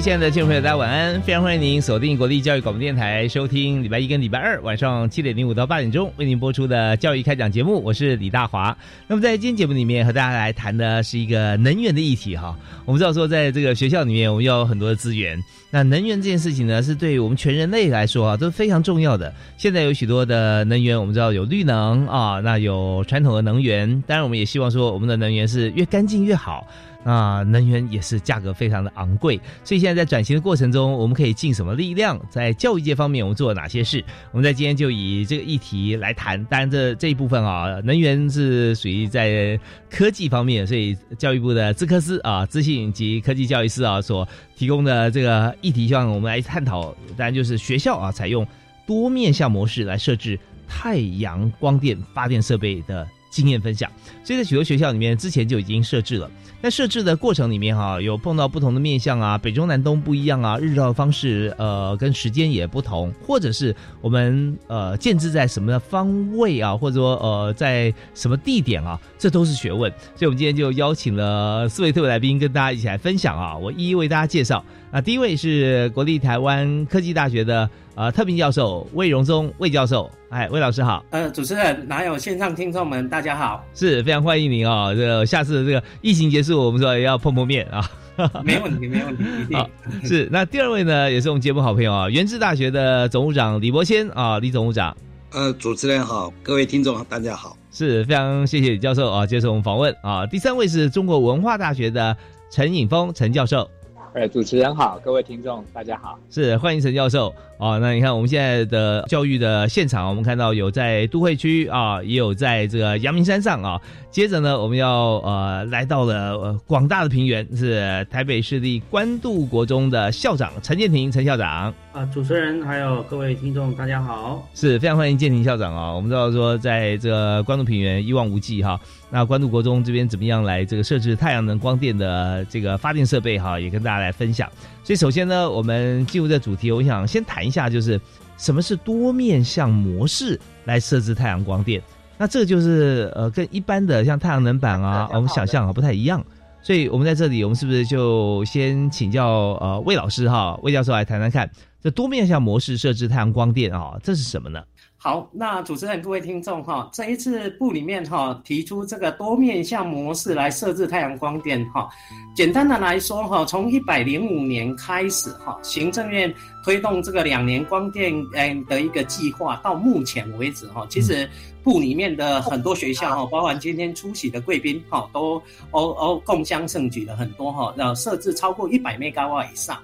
位亲爱的听众朋友，大家晚安！非常欢迎您锁定国立教育广播电台，收听礼拜一跟礼拜二晚上七点零五到八点钟为您播出的教育开讲节目。我是李大华。那么在今天节目里面和大家来谈的是一个能源的议题哈。我们知道说，在这个学校里面，我们要有很多的资源。那能源这件事情呢，是对于我们全人类来说啊，都是非常重要的。现在有许多的能源，我们知道有绿能啊，那有传统的能源。当然，我们也希望说，我们的能源是越干净越好。那能源也是价格非常的昂贵，所以现在在转型的过程中，我们可以尽什么力量？在教育界方面，我们做了哪些事？我们在今天就以这个议题来谈。当然，这这一部分啊，能源是属于在科技方面，所以教育部的资科司啊，资讯及科技教育司啊所提供的这个议题，希望我们来探讨。当然，就是学校啊，采用多面向模式来设置太阳光电发电设备的经验分享。所以在许多学校里面，之前就已经设置了。在设置的过程里面，哈，有碰到不同的面向啊，北中南东不一样啊，日照方式呃跟时间也不同，或者是我们呃建置在什么的方位啊，或者说呃在什么地点啊，这都是学问。所以，我们今天就邀请了四位特别来宾，跟大家一起来分享啊。我一一为大家介绍。啊，第一位是国立台湾科技大学的呃特聘教授魏荣宗魏教授。哎，魏老师好。呃，主持人，哪有线上听众们，大家好，是非常欢迎您啊。这个下次这个疫情结束。我们说要碰碰面啊，没问题，没问题，一定。是那第二位呢，也是我们节目好朋友啊，原治大学的总务长李伯谦啊，李总务长。呃，主持人好，各位听众大家好，是非常谢谢李教授啊，接受我们访问啊。第三位是中国文化大学的陈颖峰陈教授。哎，主持人好，各位听众大家好，是欢迎陈教授哦。那你看我们现在的教育的现场，我们看到有在都会区啊，也有在这个阳明山上啊。接着呢，我们要呃来到了呃广大的平原，是台北市立关渡国中的校长陈建庭陈校长啊。主持人还有各位听众大家好，是非常欢迎建庭校长啊。我们知道说在这个关渡平原一望无际哈，那关注国中这边怎么样来这个设置太阳能光电的这个发电设备哈，也跟大家来分享。所以首先呢，我们进入这主题，我想先谈一下，就是什么是多面向模式来设置太阳光电。那这就是呃，跟一般的像太阳能板啊，我们想象啊不太一样。所以我们在这里，我们是不是就先请教呃魏老师哈，魏教授来谈谈看，这多面向模式设置太阳光电啊，这是什么呢？好，那主持人、各位听众哈，这一次部里面哈提出这个多面向模式来设置太阳光电哈，简单的来说哈，从一百零五年开始哈，行政院推动这个两年光电嗯的一个计划，到目前为止哈，其实部里面的很多学校哈，包含今天出席的贵宾哈，都哦哦共襄盛举了很多哈，要设置超过一百兆瓦以上。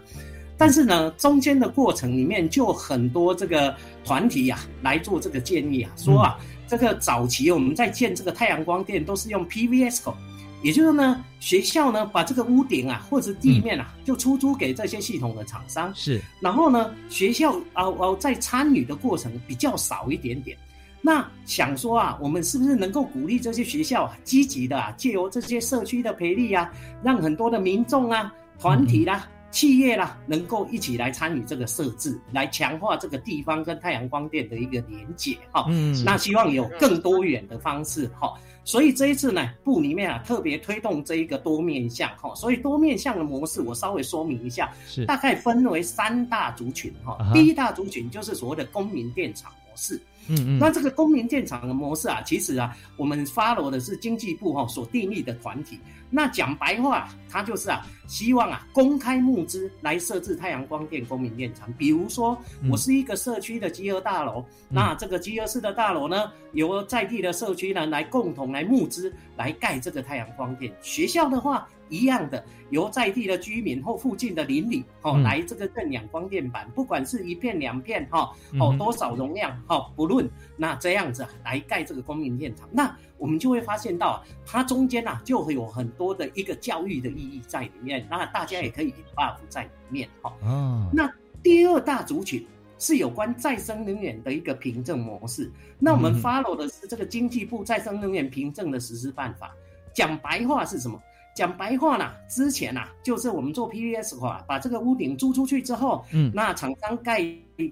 但是呢，中间的过程里面就很多这个团体呀来做这个建议啊，说啊，这个早期我们在建这个太阳光电都是用 PVS 口，也就是呢，学校呢把这个屋顶啊或者地面啊就出租给这些系统的厂商，是，然后呢，学校啊哦在参与的过程比较少一点点，那想说啊，我们是不是能够鼓励这些学校积极的啊借由这些社区的培力啊，让很多的民众啊团体啦。企业啦，能够一起来参与这个设置，来强化这个地方跟太阳光电的一个连接哈。嗯，那希望有更多元的方式哈。所以这一次呢，部里面啊特别推动这一个多面向哈。所以多面向的模式，我稍微说明一下，是大概分为三大族群哈。第一大族群就是所谓的公民电厂模式。嗯嗯，那这个公民建厂的模式啊，其实啊，我们 follow 的是经济部哈所定义的团体。那讲白话，它就是啊，希望啊公开募资来设置太阳光电公民电厂。比如说，我是一个社区的集合大楼，那这个集合式的大楼呢，由在地的社区呢来共同来募资来盖这个太阳光电。学校的话。一样的，由在地的居民或附近的邻里，哦，来这个认养光电板，不管是一片两片，哈，哦，多少容量，哈，不论那这样子来盖这个光明电厂，那我们就会发现到，它中间呐就会有很多的一个教育的意义在里面，那大家也可以 buff 在里面，哈，哦，那第二大族群是有关再生能源的一个凭证模式，那我们 follow 的是这个经济部再生能源凭证的实施办法，讲白话是什么？讲白话啦，之前呐，就是我们做 PVS 话，把这个屋顶租出去之后，嗯，那厂商盖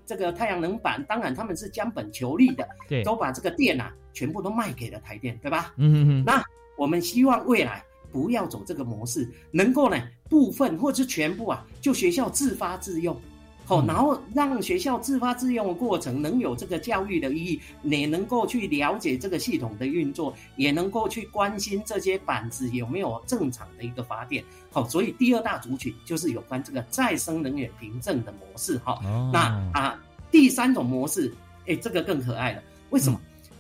这个太阳能板，当然他们是将本求利的，对，都把这个电呐全部都卖给了台电，对吧？嗯嗯嗯。那我们希望未来不要走这个模式，能够呢部分或者是全部啊，就学校自发自用。好，然后让学校自发自用的过程能有这个教育的意义，也能够去了解这个系统的运作，也能够去关心这些板子有没有正常的一个发电。好，所以第二大族群就是有关这个再生能源凭证的模式。哈，那啊，第三种模式，哎，这个更可爱了。为什么？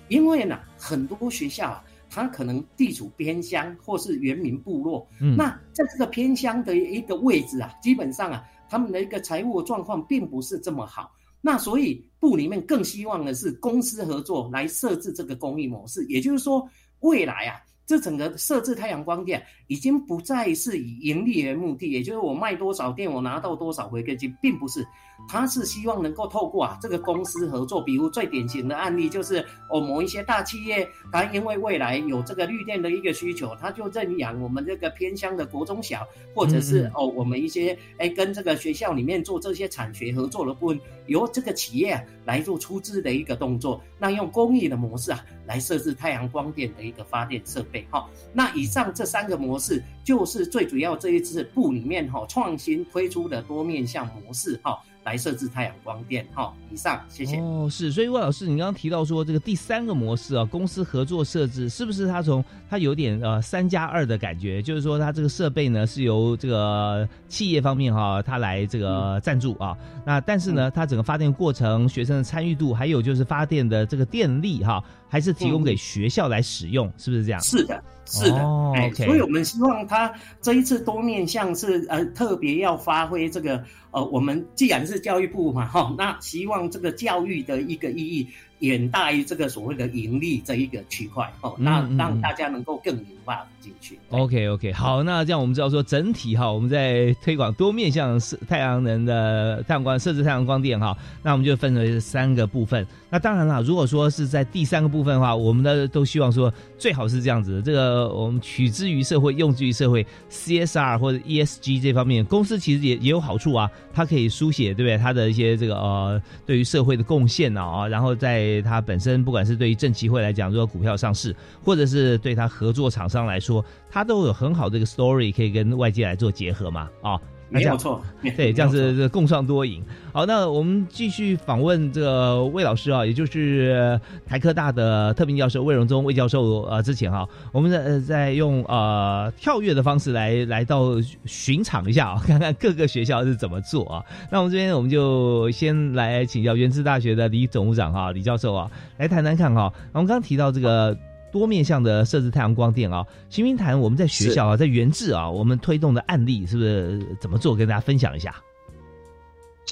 因为呢，很多学校啊，它可能地处偏乡或是原民部落，那在这个偏乡的一个位置啊，基本上啊。他们的一个财务状况并不是这么好，那所以部里面更希望的是公司合作来设置这个公益模式，也就是说，未来啊。这整个设置太阳光电已经不再是以盈利为目的，也就是我卖多少电，我拿到多少回馈金，并不是，他是希望能够透过啊这个公司合作，比如最典型的案例就是哦某一些大企业，它因为未来有这个绿电的一个需求，他就认养我们这个偏乡的国中小，或者是哦我们一些哎跟这个学校里面做这些产学合作的部分，由这个企业来做出资的一个动作，那用公益的模式啊来设置太阳光电的一个发电设备。好，那以上这三个模式就是最主要这一次部里面哈创新推出的多面向模式哈。来设置太阳光电，哈，以上谢谢。哦，是，所以魏老师，你刚刚提到说这个第三个模式啊，公司合作设置，是不是它从它有点呃三加二的感觉？就是说它这个设备呢是由这个企业方面哈，它来这个赞助啊，那但是呢，它整个发电过程、学生的参与度，还有就是发电的这个电力哈，还是提供给学校来使用，是不是这样？是的。是的，哎，所以我们希望他这一次多面向是呃特别要发挥这个呃，我们既然是教育部嘛哈，那希望这个教育的一个意义。远大于这个所谓的盈利这一个区块哦，那让大家能够更明白进去。OK OK，好，那这样我们知道说整体哈，我们在推广多面向是太阳能的太阳光设置太阳光电哈，那我们就分为三个部分。那当然了，如果说是在第三个部分的话，我们的都希望说最好是这样子，这个我们取之于社会，用之于社会，CSR 或者 ESG 这方面，公司其实也也有好处啊，它可以书写对不对？它的一些这个呃对于社会的贡献啊，然后在它本身，不管是对于正企会来讲，如果股票上市，或者是对它合作厂商来说，它都有很好的一个 story 可以跟外界来做结合嘛？啊，没有错，对，这样子共创多赢。好，那我们继续访问这个魏老师啊，也就是台科大的特聘教授魏荣忠魏教授。呃，之前哈，我们在在用呃跳跃的方式来来到巡场一下啊，看看各个学校是怎么做啊。那我们这边我们就先来请教原治大学的李总务长哈，李教授啊，来谈谈看哈。我们刚刚提到这个多面向的设置太阳光电啊，行云谈我们在学校啊，在原治啊，我们推动的案例是不是怎么做？跟大家分享一下。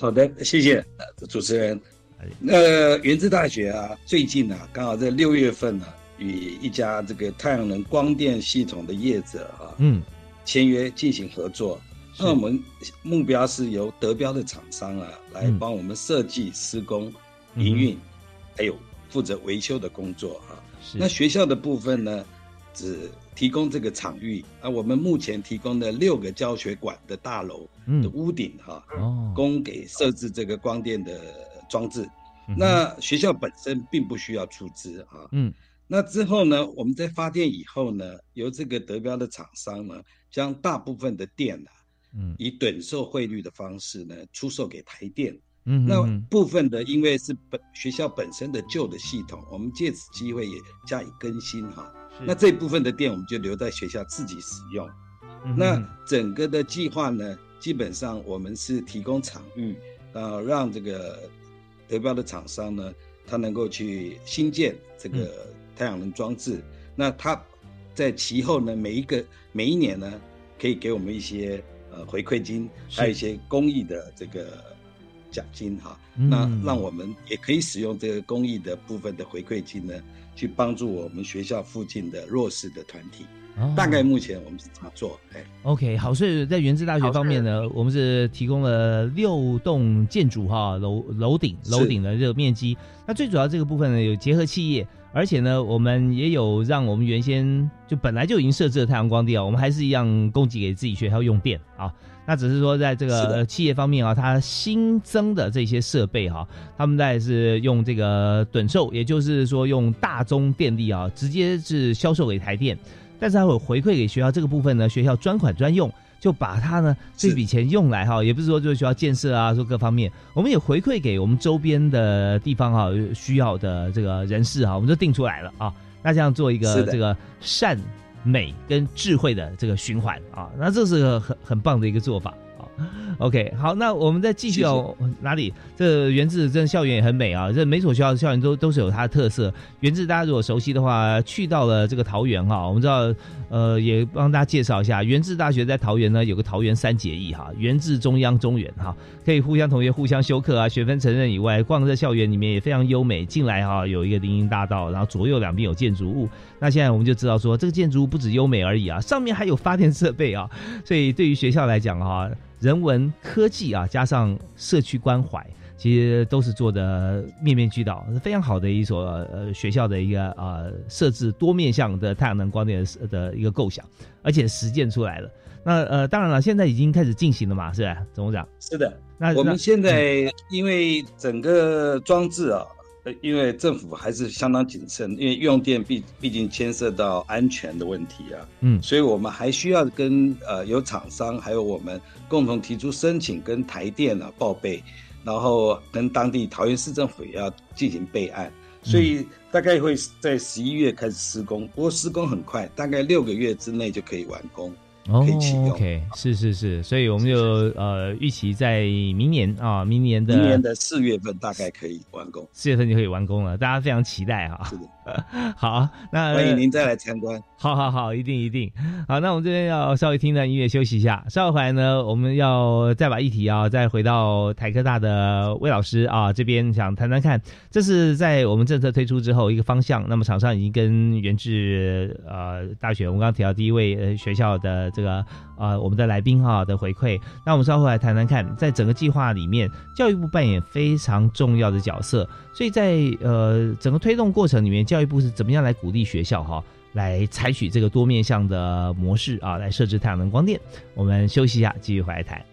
好的，谢谢主持人。那原治大学啊，最近呢，刚好在六月份呢，与一家这个太阳能光电系统的业者啊，嗯，签约进行合作。那我们目标是由德标的厂商啊，来帮我们设计、施工、营运，还有负责维修的工作啊。那学校的部分呢，只提供这个场域。啊，我们目前提供的六个教学馆的大楼。的屋顶哈，供给设置这个光电的装置。那学校本身并不需要出资啊。嗯，那之后呢，我们在发电以后呢，由这个德标的厂商呢，将大部分的电呢，嗯，以等售汇率的方式呢，出售给台电嗯，那部分的因为是本学校本身的旧的系统，我们借此机会也加以更新哈。那这部分的电我们就留在学校自己使用。那整个的计划呢，基本上我们是提供场域，呃，让这个德标的厂商呢，他能够去新建这个太阳能装置。那他在其后呢，每一个每一年呢，可以给我们一些呃回馈金，还有一些公益的这个。奖金哈，那让我们也可以使用这个公益的部分的回馈金呢，去帮助我们学校附近的弱势的团体。大概目前我们是这么做。哎，OK，好，所以在原治大学方面呢，我们是提供了六栋建筑哈，楼楼顶楼顶的这个面积。那最主要这个部分呢，有结合企业，而且呢，我们也有让我们原先就本来就已经设置的太阳光电啊，我们还是一样供给给自己学校用电啊。那只是说，在这个企业方面啊，它新增的这些设备哈，他们在是用这个趸售，也就是说用大宗电力啊，直接是销售给台电，但是他会回馈给学校这个部分呢，学校专款专用，就把它呢这笔钱用来哈，也不是说就是学校建设啊，说各方面，我们也回馈给我们周边的地方哈，需要的这个人士哈，我们就定出来了啊，那这样做一个这个善。美跟智慧的这个循环啊，那这是个很很棒的一个做法。OK，好，那我们再继续哦。哪里？这原治这校园也很美啊。这每所学校的校园都都是有它的特色。原治大家如果熟悉的话，去到了这个桃园哈，我们知道，呃，也帮大家介绍一下，原治大学在桃园呢有个桃园三结义哈，原治中央中原哈，可以互相同学互相修课啊，学分承认以外，逛在校园里面也非常优美。进来哈有一个林荫大道，然后左右两边有建筑物。那现在我们就知道说，这个建筑物不止优美而已啊，上面还有发电设备啊，所以对于学校来讲哈。人文科技啊，加上社区关怀，其实都是做的面面俱到，是非常好的一所呃学校的一个呃设置多面向的太阳能光电的一个构想，而且实践出来了。那呃，当然了，现在已经开始进行了嘛，是吧，董事长？是的。那我们现在因为整个装置啊。呃，因为政府还是相当谨慎，因为用电毕毕竟牵涉到安全的问题啊，嗯，所以我们还需要跟呃有厂商还有我们共同提出申请，跟台电啊报备，然后跟当地桃园市政府也要进行备案，所以大概会在十一月开始施工，不过施工很快，大概六个月之内就可以完工。哦，OK，是是是，所以我们就呃预期在明年啊，明年的明年的四月份大概可以完工，四月份就可以完工了，大家非常期待哈。是的。好，那欢迎您再来参观。好好好，一定一定。好，那我们这边要稍微听段音乐休息一下，稍后回来呢，我们要再把议题啊，再回到台科大的魏老师啊这边想谈谈看，这是在我们政策推出之后一个方向。那么厂商已经跟原治呃大学，我们刚刚提到第一位呃学校的这个啊我们的来宾哈的回馈，那我们稍后来谈谈看，在整个计划里面，教育部扮演非常重要的角色。所以在呃整个推动过程里面，教育部是怎么样来鼓励学校哈，来采取这个多面向的模式啊，来设置太阳能光电？我们休息一下，继续回来谈。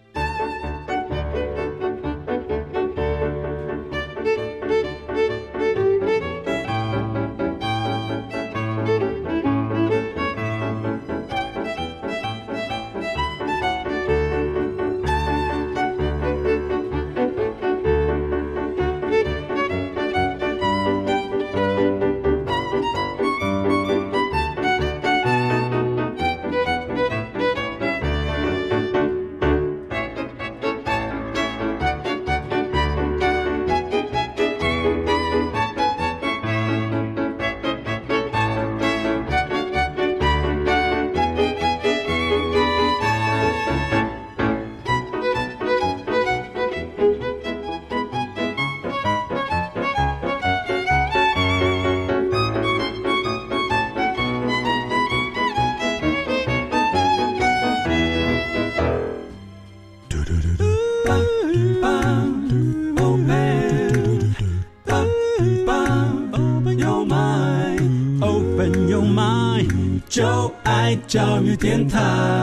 电台。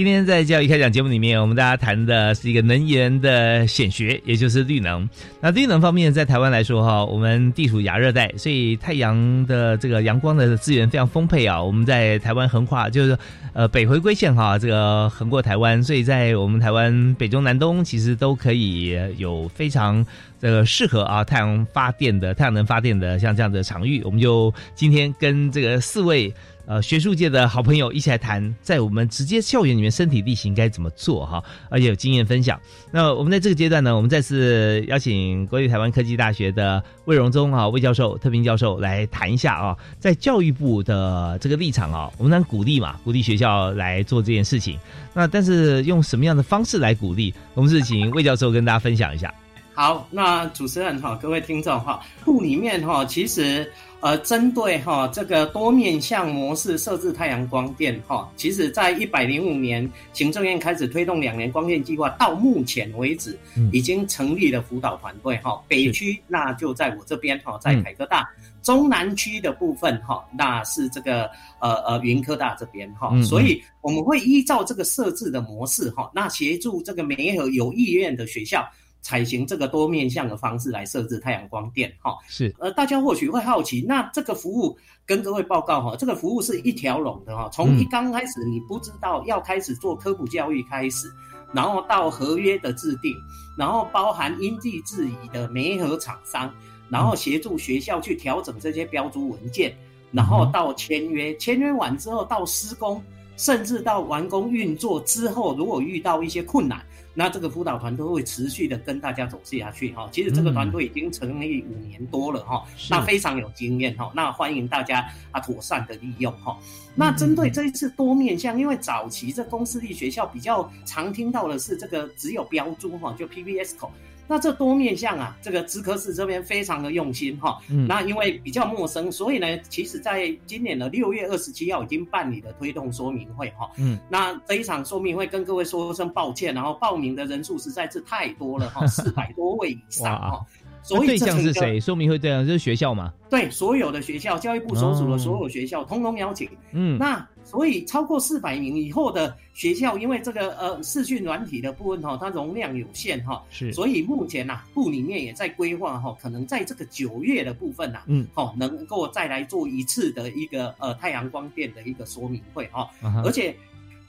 今天在教育开讲节目里面，我们大家谈的是一个能源的显学，也就是绿能。那绿能方面，在台湾来说哈，我们地处亚热带，所以太阳的这个阳光的资源非常丰沛啊。我们在台湾横跨，就是呃北回归线哈，这个横过台湾，所以在我们台湾北中南东，其实都可以有非常这个适合啊太阳发电的太阳能发电的像这样的场域。我们就今天跟这个四位。呃，学术界的好朋友一起来谈，在我们直接校园里面身体力行该怎么做哈，而且有经验分享。那我们在这个阶段呢，我们再次邀请国立台湾科技大学的魏荣忠啊魏教授特聘教授来谈一下啊，在教育部的这个立场啊，我们能鼓励嘛，鼓励学校来做这件事情。那但是用什么样的方式来鼓励？我们是请魏教授跟大家分享一下。好，那主持人哈，各位听众哈，部里面哈，其实。呃，针对哈这个多面向模式设置太阳光电哈，其实在一百零五年行政院开始推动两年光电计划，到目前为止已经成立了辅导团队哈。北区那就在我这边哈，在凯科大；中南区的部分哈，那是这个呃呃云科大这边哈。所以我们会依照这个设置的模式哈，那协助这个每一个有意愿的学校。采行这个多面向的方式来设置太阳光电，哈，是，呃，大家或许会好奇，那这个服务跟各位报告哈，这个服务是一条龙的哈，从一刚开始你不知道要开始做科普教育开始，然后到合约的制定，然后包含因地制宜的媒合厂商，然后协助学校去调整这些标注文件，然后到签约，签约完之后到施工，甚至到完工运作之后，如果遇到一些困难。那这个辅导团队会持续的跟大家走下去哈，其实这个团队已经成立五年多了哈，那非常有经验哈，那欢迎大家啊妥善的利用哈。那针对这一次多面向，因为早期这公私立学校比较常听到的是这个只有标注哈，就 PBS 口。那这多面向啊，这个资科室这边非常的用心哈。嗯。那因为比较陌生，所以呢，其实在今年的六月二十七号已经办理了推动说明会哈。嗯。那这一场说明会跟各位说声抱歉，然后报名的人数实在是太多了哈，四百多位以上哈。所以对象是谁？说明会对象就是学校嘛？对，所有的学校，教育部所属的所有学校，通通邀请。嗯。那。所以超过四百名以后的学校，因为这个呃视讯软体的部分哈，它容量有限哈，是，所以目前呐部里面也在规划哈，可能在这个九月的部分呐，嗯，好能够再来做一次的一个呃太阳光电的一个说明会哈，而且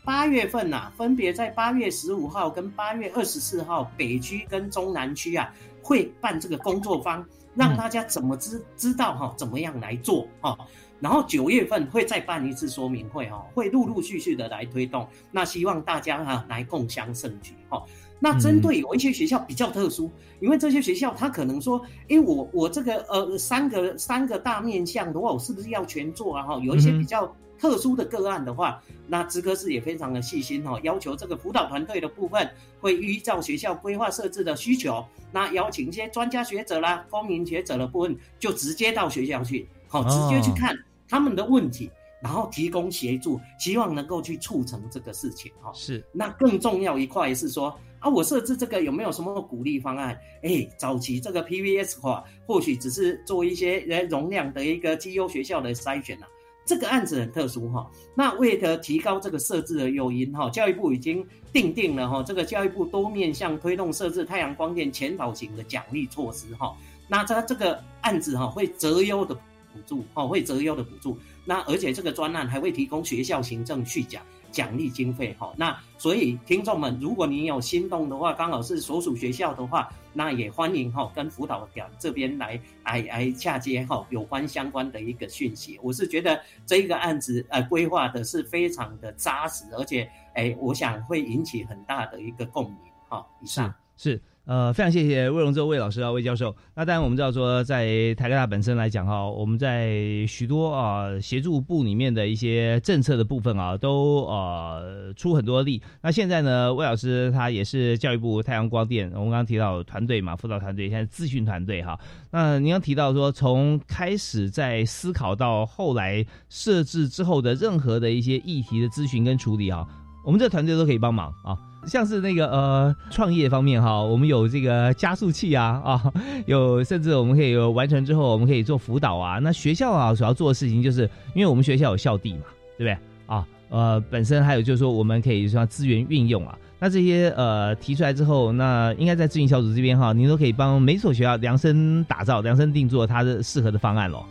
八月份呐，分别在八月十五号跟八月二十四号，北区跟中南区啊会办这个工作坊，让大家怎么知知道哈，怎么样来做哈。然后九月份会再办一次说明会哈，会陆陆续续的来推动。那希望大家哈来共襄盛举哈。那针对有一些学校比较特殊，因为这些学校他可能说，因为我我这个呃三个三个大面向的话，我是不是要全做啊？哈，有一些比较特殊的个案的话，那资科室也非常的细心哈，要求这个辅导团队的部分会依照学校规划设置的需求，那邀请一些专家学者啦、公民学者的部分，就直接到学校去，好，直接去看。他们的问题，然后提供协助，希望能够去促成这个事情哈。是，那更重要一块是说啊，我设置这个有没有什么鼓励方案？哎，早期这个 PVS 话，或许只是做一些呃容量的一个绩优学校的筛选呐。这个案子很特殊哈。那为了提高这个设置的诱因哈，教育部已经定定了哈，这个教育部多面向推动设置太阳光电潜导型的奖励措施哈。那它这个案子哈会择优的。补助哈，会择优的补助，那而且这个专案还会提供学校行政续奖奖励经费哈，那所以听众们，如果你有心动的话，刚好是所属学校的话，那也欢迎哈跟辅导点这边来来来洽接哈有关相关的一个讯息。我是觉得这一个案子呃规划的是非常的扎实，而且哎，我想会引起很大的一个共鸣哈。以上是。呃，非常谢谢魏荣洲魏老师啊，魏教授。那当然，我们知道说，在台科大本身来讲哈，我们在许多啊协助部里面的一些政策的部分啊，都呃出很多力。那现在呢，魏老师他也是教育部太阳光电，我们刚刚提到团队嘛，辅导团队，现在咨询团队哈。那您刚提到说，从开始在思考到后来设置之后的任何的一些议题的咨询跟处理啊，我们这团队都可以帮忙啊。像是那个呃创业方面哈，我们有这个加速器啊啊，有甚至我们可以有完成之后，我们可以做辅导啊。那学校啊，主要做的事情就是，因为我们学校有校地嘛，对不对啊？呃，本身还有就是说，我们可以说资源运用啊。那这些呃提出来之后，那应该在咨询小组这边哈，您都可以帮每所学校量身打造、量身定做它的适合的方案喽。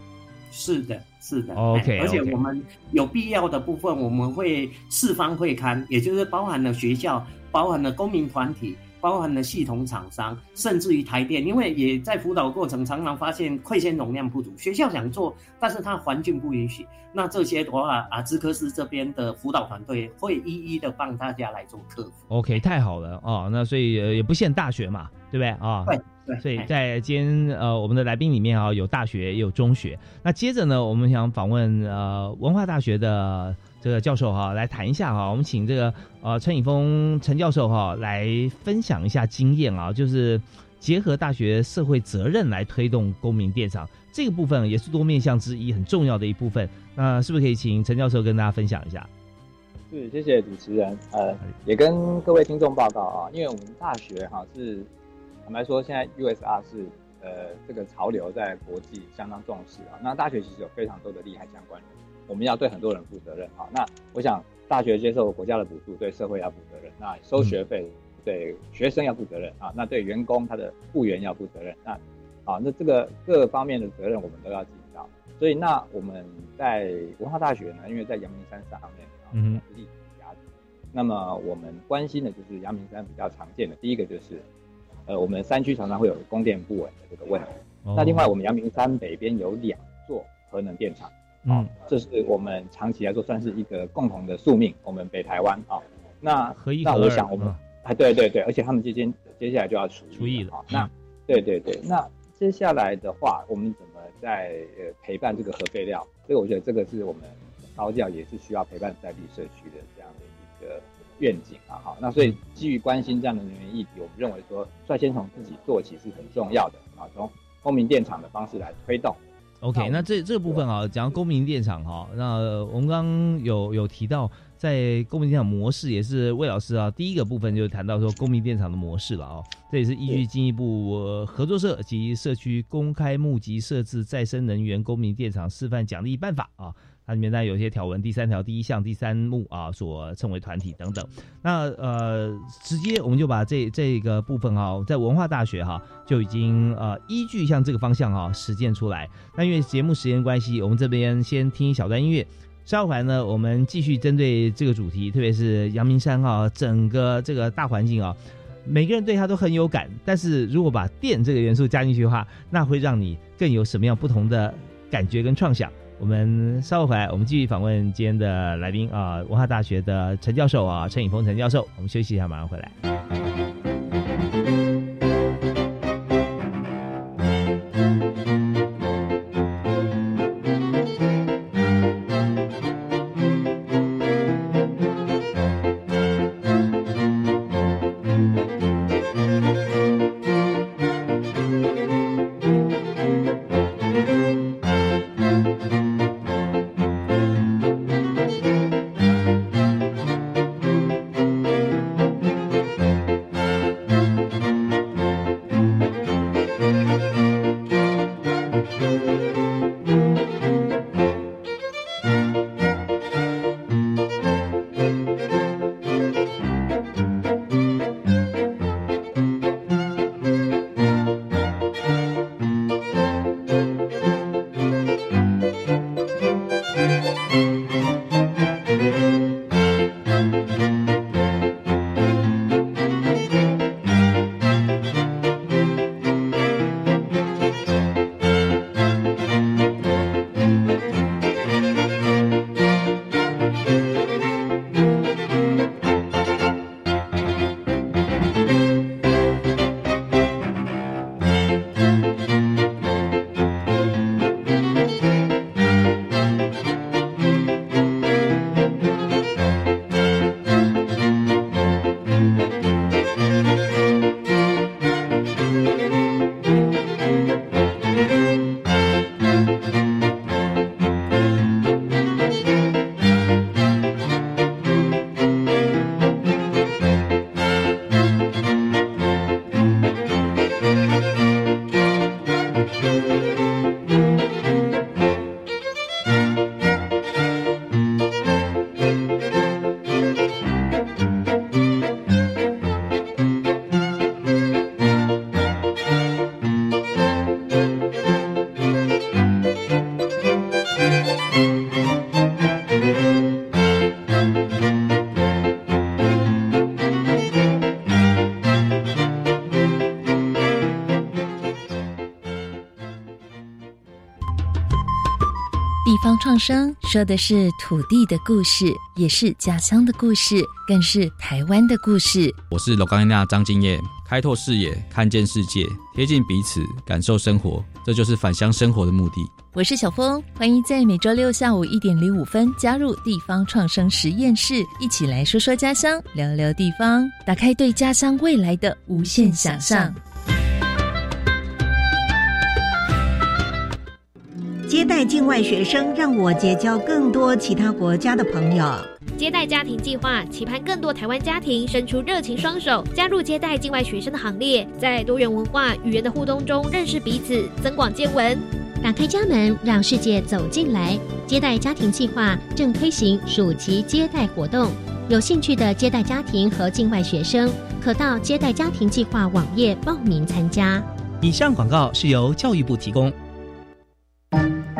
是的，是的。OK，而且我们有必要的部分，我们会四方会刊，也就是包含了学校、包含了公民团体。包含了系统厂商，甚至于台电，因为也在辅导过程，常常发现馈线容量不足，学校想做，但是它环境不允许。那这些的话，啊，资科师这边的辅导团队会一一的帮大家来做克服。OK，太好了哦，那所以也不限大学嘛，对不对啊？对对。所以在今天呃，我们的来宾里面啊，有大学也有中学。那接着呢，我们想访问呃文化大学的。这个教授哈，来谈一下哈，我们请这个呃陈颖峰陈教授哈来分享一下经验啊，就是结合大学社会责任来推动公民电厂这个部分，也是多面向之一，很重要的一部分。那是不是可以请陈教授跟大家分享一下？是，谢谢主持人。呃，也跟各位听众报告啊，因为我们大学哈是坦白说，现在 USR 是呃这个潮流在国际相当重视啊。那大学其实有非常多的利害相关人。我们要对很多人负责任啊！那我想，大学接受国家的补助，对社会要负责任；那收学费，对学生要负责任啊！那对员工他的雇员要负责任。那啊，那这个各方面的责任我们都要尽到。所以，那我们在文化大学呢，因为在阳明山上面啊，嗯，那么我们关心的就是阳明山比较常见的第一个就是，呃，我们山区常常会有供电不稳的这个问题。那另外，我们阳明山北边有两座核能电厂。嗯，这是我们长期来说算是一个共同的宿命。我们北台湾啊，那那我想我们啊，对对对，而且他们之间接下来就要除除役了啊。那对对对，那接下来的话，我们怎么在呃陪伴这个核废料？这个我觉得这个是我们高教也是需要陪伴在地社区的这样的愿景啊。好，那所以基于关心这样的能源议题，我们认为说率先从自己做起是很重要的啊，从公民电厂的方式来推动。OK，那这这个部分啊，讲公民电厂哈，那我们刚刚有有提到，在公民电厂模式也是魏老师啊，第一个部分就谈到说公民电厂的模式了啊，这也是依据进一步合作社及社区公开募集设置再生能源公民电厂示范奖励办法啊。它里面呢有些条文，第三条第一项第三目啊，所称为团体等等。那呃，直接我们就把这这个部分哈，在文化大学哈就已经呃依据像这个方向哈实践出来。那因为节目时间关系，我们这边先听一小段音乐。稍后呢，我们继续针对这个主题，特别是阳明山啊，整个这个大环境啊，每个人对它都很有感。但是如果把电这个元素加进去的话，那会让你更有什么样不同的感觉跟创想？我们稍后回来，我们继续访问今天的来宾啊，文化大学的陈教授啊，陈颖峰陈教授。我们休息一下，马上回来。生说的是土地的故事，也是家乡的故事，更是台湾的故事。我是罗冈娜张敬业，开拓视野，看见世界，贴近彼此，感受生活，这就是返乡生活的目的。我是小峰，欢迎在每周六下午一点零五分加入地方创生实验室，一起来说说家乡，聊聊地方，打开对家乡未来的无限想象。接待境外学生，让我结交更多其他国家的朋友。接待家庭计划期盼更多台湾家庭伸出热情双手，加入接待境外学生的行列，在多元文化语言的互动中认识彼此，增广见闻。打开家门，让世界走进来。接待家庭计划正推行暑期接待活动，有兴趣的接待家庭和境外学生，可到接待家庭计划网页报名参加。以上广告是由教育部提供。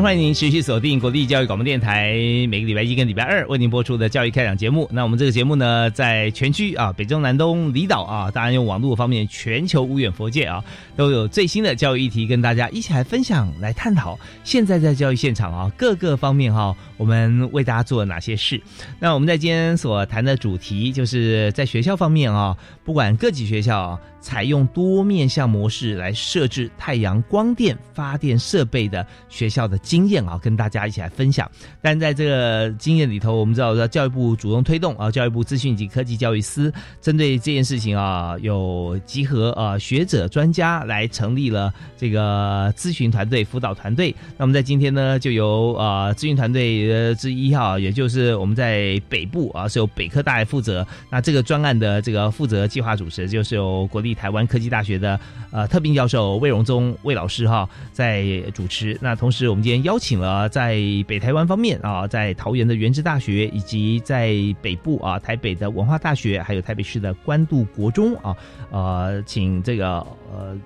欢迎您持续锁定国立教育广播电台，每个礼拜一跟礼拜二为您播出的教育开讲节目。那我们这个节目呢，在全区啊，北中南东离岛啊，当然用网络方面，全球无远佛界啊，都有最新的教育议题跟大家一起来分享、来探讨。现在在教育现场啊，各个方面哈，我们为大家做了哪些事？那我们在今天所谈的主题，就是在学校方面啊，不管各级学校啊。采用多面向模式来设置太阳光电发电设备的学校的经验啊，跟大家一起来分享。但在这个经验里头，我们知道教育部主动推动啊，教育部资讯及科技教育司针对这件事情啊，有集合啊学者专家来成立了这个咨询团队、辅导团队。那么在今天呢，就由啊咨询团队之一哈，也就是我们在北部啊是由北科大来负责。那这个专案的这个负责计划主持就是由国立。台湾科技大学的呃特聘教授魏荣宗魏老师哈在主持。那同时我们今天邀请了在北台湾方面啊，在桃园的原治大学，以及在北部啊台北的文化大学，还有台北市的关渡国中啊，呃，请这个呃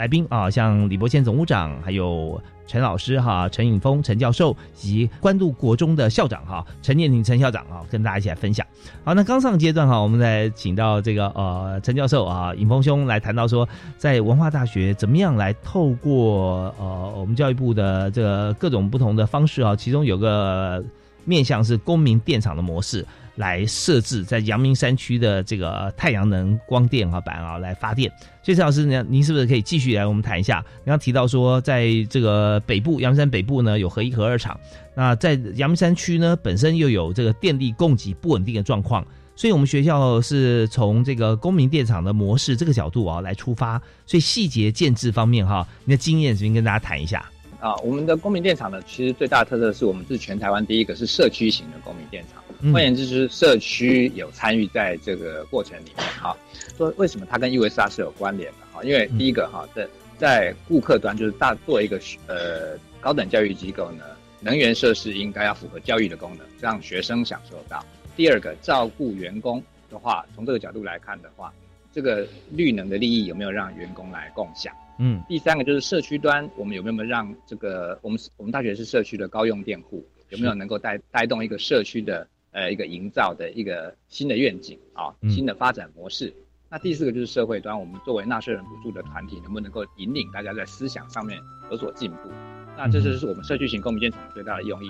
来宾啊，像李伯谦总务长，还有。陈老师哈，陈颖峰陈教授以及关渡国中的校长哈，陈念婷陈校长啊，跟大家一起来分享。好，那刚上阶段哈，我们再请到这个呃陈教授啊，颖峰兄来谈到说，在文化大学怎么样来透过呃我们教育部的这个各种不同的方式啊，其中有个面向是公民电厂的模式。来设置在阳明山区的这个太阳能光电啊板啊来发电，所以陈老师，您您是不是可以继续来我们谈一下？刚刚提到说，在这个北部阳明山北部呢有核一核二厂，那在阳明山区呢本身又有这个电力供给不稳定的状况。所以我们学校是从这个公民电厂的模式这个角度啊来出发，所以细节建制方面哈，你的经验这边跟大家谈一下。啊，我们的公民电厂呢，其实最大的特色是我们是全台湾第一个是社区型的公民电厂。换言之，就是社区有参与在这个过程里面哈。说为什么它跟 USR 是有关联的哈？因为第一个哈，在在顾客端就是大作为一个呃高等教育机构呢，能源设施应该要符合教育的功能，让学生享受到。第二个，照顾员工的话，从这个角度来看的话，这个绿能的利益有没有让员工来共享？嗯。第三个就是社区端，我们有没有让这个我们我们大学是社区的高用电户，有没有能够带带动一个社区的呃一个营造的一个新的愿景啊，新的发展模式？那第四个就是社会端，我们作为纳税人补助的团体，能不能够引领大家在思想上面有所进步？那这就是我们社区型公民建厂最大的用意。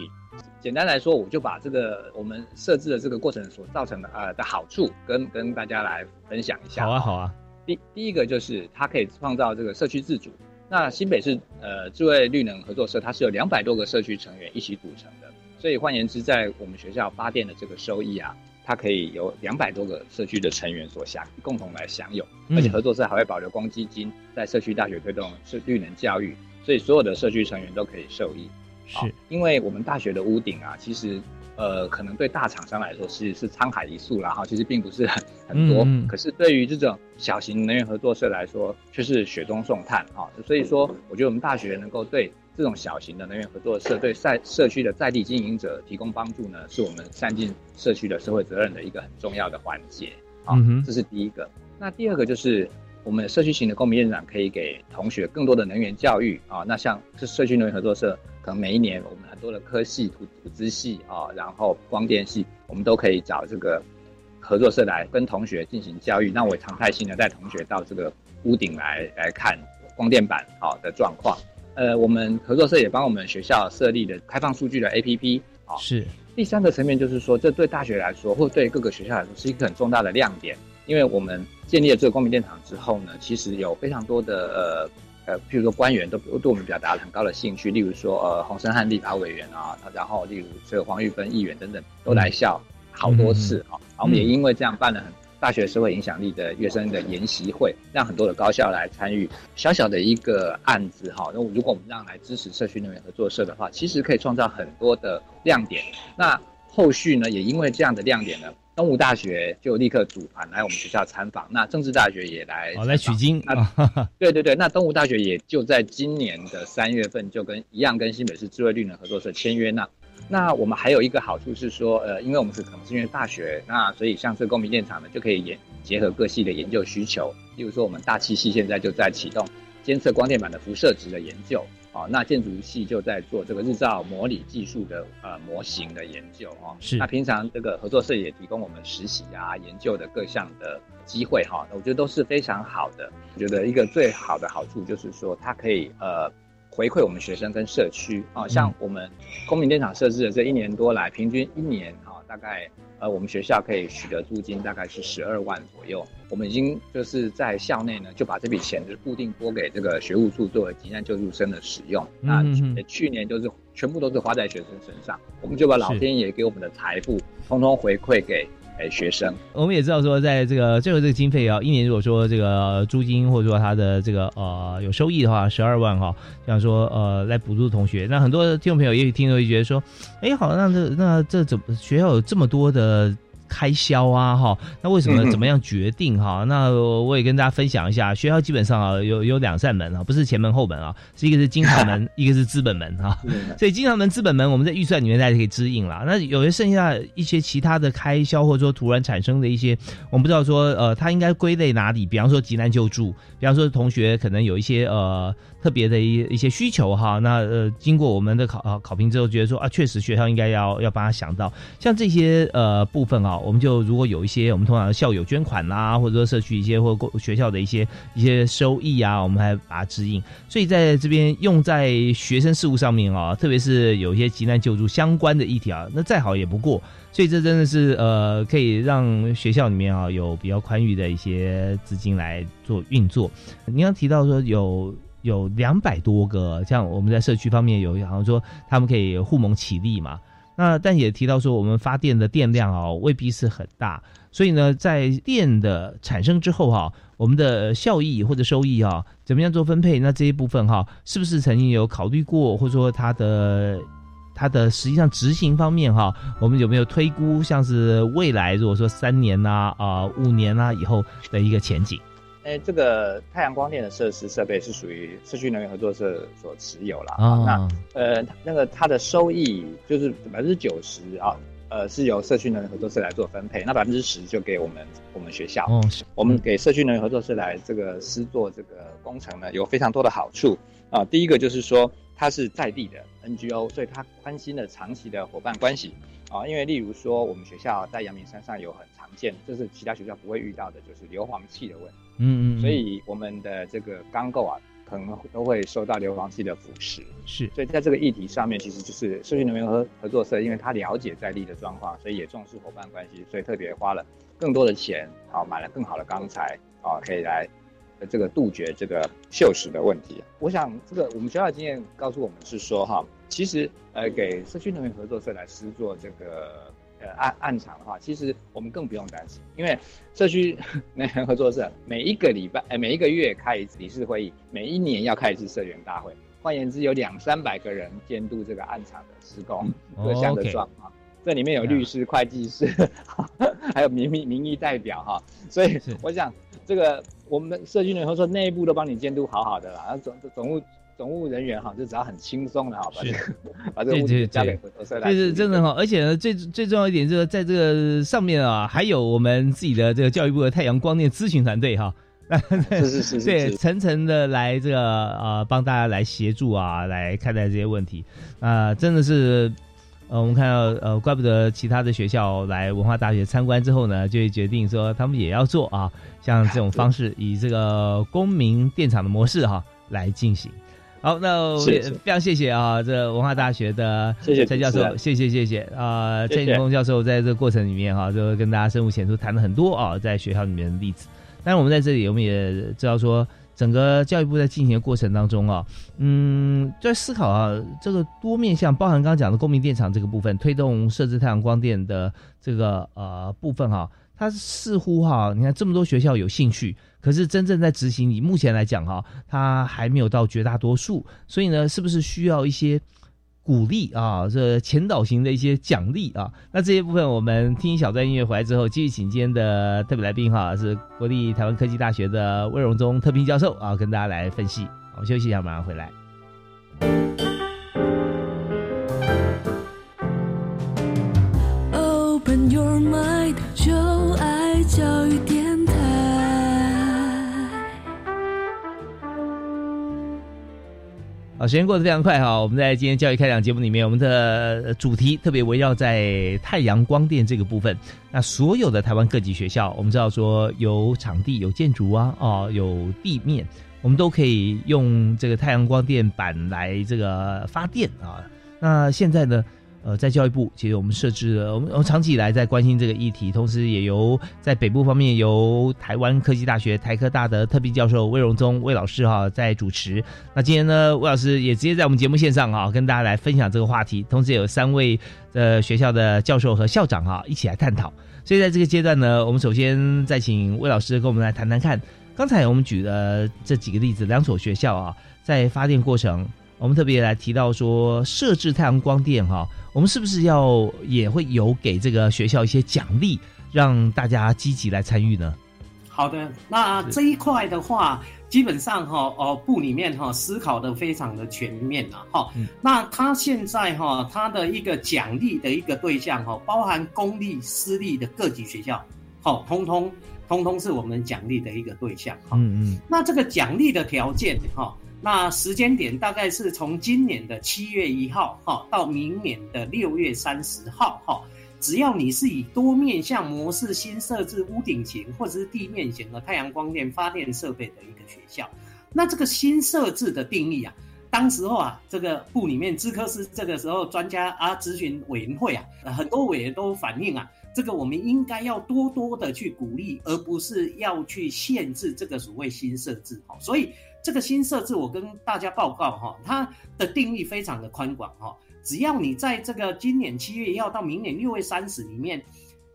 简单来说，我就把这个我们设置的这个过程所造成的呃的好处，跟跟大家来分享一下。好啊，好啊。第第一个就是它可以创造这个社区自主。那新北市呃智慧绿能合作社，它是有两百多个社区成员一起组成的，所以换言之，在我们学校发电的这个收益啊。它可以由两百多个社区的成员所享共同来享有，而且合作社还会保留公积金，在社区大学推动是绿能教育，所以所有的社区成员都可以受益。是，因为我们大学的屋顶啊，其实呃，可能对大厂商来说其实是沧海一粟啦哈，其实并不是很很多，可是对于这种小型能源合作社来说，却是雪中送炭啊。所以说，我觉得我们大学能够对。这种小型的能源合作社对在社区的在地经营者提供帮助呢，是我们善尽社区的社会责任的一个很重要的环节啊。这是第一个。那第二个就是我们社区型的公民院长可以给同学更多的能源教育啊。那像是社区能源合作社，可能每一年我们很多的科系、土土资系啊，然后光电系，我们都可以找这个合作社来跟同学进行教育。那我常态性的带同学到这个屋顶来来看光电板好的状况。呃，我们合作社也帮我们学校设立了开放数据的 APP 啊。是。第三个层面就是说，这对大学来说，或对各个学校来说，是一个很重大的亮点。因为我们建立了这个光明电厂之后呢，其实有非常多的呃呃，譬如说官员都对我们表达了很高的兴趣，例如说呃洪森汉立法委员啊，然后例如这个黄玉芬议员等等，都来校好多次啊。我们也因为这样办了很。大学社会影响力的学生的研习会，让很多的高校来参与。小小的一个案子哈，那如果我们让来支持社区能源合作社的话，其实可以创造很多的亮点。那后续呢，也因为这样的亮点呢，东吴大学就立刻组团来我们学校参访。那政治大学也来来取经。那对对对，那东吴大学也就在今年的三月份就跟一样跟新北市智慧绿能合作社签约那。那我们还有一个好处是说，呃，因为我们是可能是因为大学，那所以像这个公民电厂呢，就可以研结合各系的研究需求。例如说，我们大气系现在就在启动监测光电板的辐射值的研究，啊，那建筑系就在做这个日照模拟技术的呃模型的研究，哦，是。那平常这个合作社也提供我们实习啊、研究的各项的机会，哈，我觉得都是非常好的。我觉得一个最好的好处就是说，它可以呃。回馈我们学生跟社区啊，像我们公民电厂设置的这一年多来，平均一年啊，大概呃，我们学校可以取得租金大概是十二万左右。我们已经就是在校内呢，就把这笔钱就是固定拨给这个学务处作为急难救助生的使用。那去年就是全部都是花在学生身上，我们就把老天爷给我们的财富，通通回馈给。学生，我们也知道说，在这个最后这个经费啊，一年如果说这个租金或者说他的这个呃有收益的话，十二万哈，像说呃来补助同学，那很多听众朋友也许听了会觉得说，哎，好，那这那这怎么学校有这么多的？开销啊，哈，那为什么怎么样决定哈？那我也跟大家分享一下，学校基本上啊有有两扇门啊，不是前门后门啊，是一个是经常门，一个是资本门啊。所以经常门、资本门，我们在预算里面大家可以支应了。那有些剩下一些其他的开销，或者说突然产生的一些，我们不知道说呃，它应该归类哪里？比方说急难救助，比方说同学可能有一些呃。特别的一一些需求哈，那呃，经过我们的考考评之后，觉得说啊，确实学校应该要要帮他想到像这些呃部分啊，我们就如果有一些我们通常校友捐款啦，或者说社区一些或学校的一些一些收益啊，我们还把它指引。所以在这边用在学生事务上面啊，特别是有一些急难救助相关的议题啊，那再好也不过。所以这真的是呃，可以让学校里面啊有比较宽裕的一些资金来做运作。你刚提到说有。有两百多个，像我们在社区方面有，好像说他们可以互蒙起立嘛。那但也提到说，我们发电的电量啊未必是很大，所以呢，在电的产生之后哈，我们的效益或者收益啊，怎么样做分配？那这一部分哈，是不是曾经有考虑过，或者说它的它的实际上执行方面哈，我们有没有推估，像是未来如果说三年呐啊五年呐以后的一个前景？哎，这个太阳光电的设施设备是属于社区能源合作社所持有啦啊。那呃，那个它的收益就是百分之九十啊，呃，是由社区能源合作社来做分配，那百分之十就给我们我们学校。哦，我们给社区能源合作社来这个施做这个工程呢，有非常多的好处啊。第一个就是说，它是在地的 NGO，所以它关心的长期的伙伴关系啊。因为例如说，我们学校在阳明山上有很常见，这是其他学校不会遇到的，就是硫磺气的问题。嗯嗯，所以我们的这个钢构啊，可能都会受到硫磺气的腐蚀。是，所以在这个议题上面，其实就是社区能源合合作社，因为他了解在地的状况，所以也重视伙伴关系，所以特别花了更多的钱，好买了更好的钢材，啊，可以来这个杜绝这个锈蚀的问题。我想这个我们学校的经验告诉我们是说，哈，其实呃给社区能源合作社来施做这个。呃，暗暗场的话，其实我们更不用担心，因为社区能源合作社每一个礼拜，呃，每一个月开一次理事会议，每一年要开一次社员大会。换言之，有两三百个人监督这个暗场的施工各项的状况。这里面有律师、会计师，还有民民民意代表哈。所以我想，这个我们社区联合作社内部都帮你监督好好的啦，总总务。总务人员哈，就只要很轻松的哈，把这个 把这个物资交给合作社来。就是真的哈，而且呢，最最重要一点就是在这个上面啊，还有我们自己的这个教育部的太阳光电咨询团队哈，是是是，对，层层的来这个呃帮大家来协助啊，来看待这些问题。啊，真的是呃，我们看到呃，怪不得其他的学校来文化大学参观之后呢，就会决定说他们也要做啊，像这种 方式以这个公民电厂的模式哈来进行。好，那非常谢谢啊，这文化大学的蔡教授，谢谢谢谢啊，蔡景峰教授在这个过程里面哈，就跟大家深入浅出谈了很多啊，在学校里面的例子。但是我们在这里，我们也知道说，整个教育部在进行的过程当中啊，嗯，在思考啊，这个多面向，包含刚刚讲的公民电厂这个部分，推动设置太阳光电的这个呃部分哈，它似乎哈，你看这么多学校有兴趣。可是真正在执行，你目前来讲哈，它还没有到绝大多数，所以呢，是不是需要一些鼓励啊？这前导型的一些奖励啊？那这些部分，我们听小段音乐回来之后，继续请今天的特别来宾哈，是国立台湾科技大学的魏荣忠特聘教授啊，跟大家来分析。我们休息一下，马上回来。啊，时间过得非常快哈。我们在今天教育开讲节目里面，我们的主题特别围绕在太阳光电这个部分。那所有的台湾各级学校，我们知道说有场地、有建筑啊，哦，有地面，我们都可以用这个太阳光电板来这个发电啊。那现在呢？呃，在教育部，其实我们设置了，我们我们长期以来在关心这个议题，同时也由在北部方面由台湾科技大学台科大的特聘教授魏荣宗魏老师哈在主持。那今天呢，魏老师也直接在我们节目线上哈跟大家来分享这个话题，同时也有三位呃学校的教授和校长哈一起来探讨。所以在这个阶段呢，我们首先再请魏老师跟我们来谈谈看，刚才我们举的这几个例子，两所学校啊，在发电过程。我们特别来提到说，设置太阳光电哈，我们是不是要也会有给这个学校一些奖励，让大家积极来参与呢？好的，那这一块的话，基本上哈哦部里面哈思考的非常的全面了哈。那他现在哈他的一个奖励的一个对象哈，包含公立、私立的各级学校，好，通通通通是我们奖励的一个对象哈。嗯嗯。那这个奖励的条件哈。那时间点大概是从今年的七月一号哈到明年的六月三十号哈，只要你是以多面向模式新设置屋顶型或者是地面型的太阳光电发电设备的一个学校，那这个新设置的定义啊，当时候啊这个部里面资科司这个时候专家啊咨询委员会啊，很多委员都反映啊，这个我们应该要多多的去鼓励，而不是要去限制这个所谓新设置哈，所以。这个新设置，我跟大家报告哈，它的定义非常的宽广哈。只要你在这个今年七月一号到明年六月三十里面，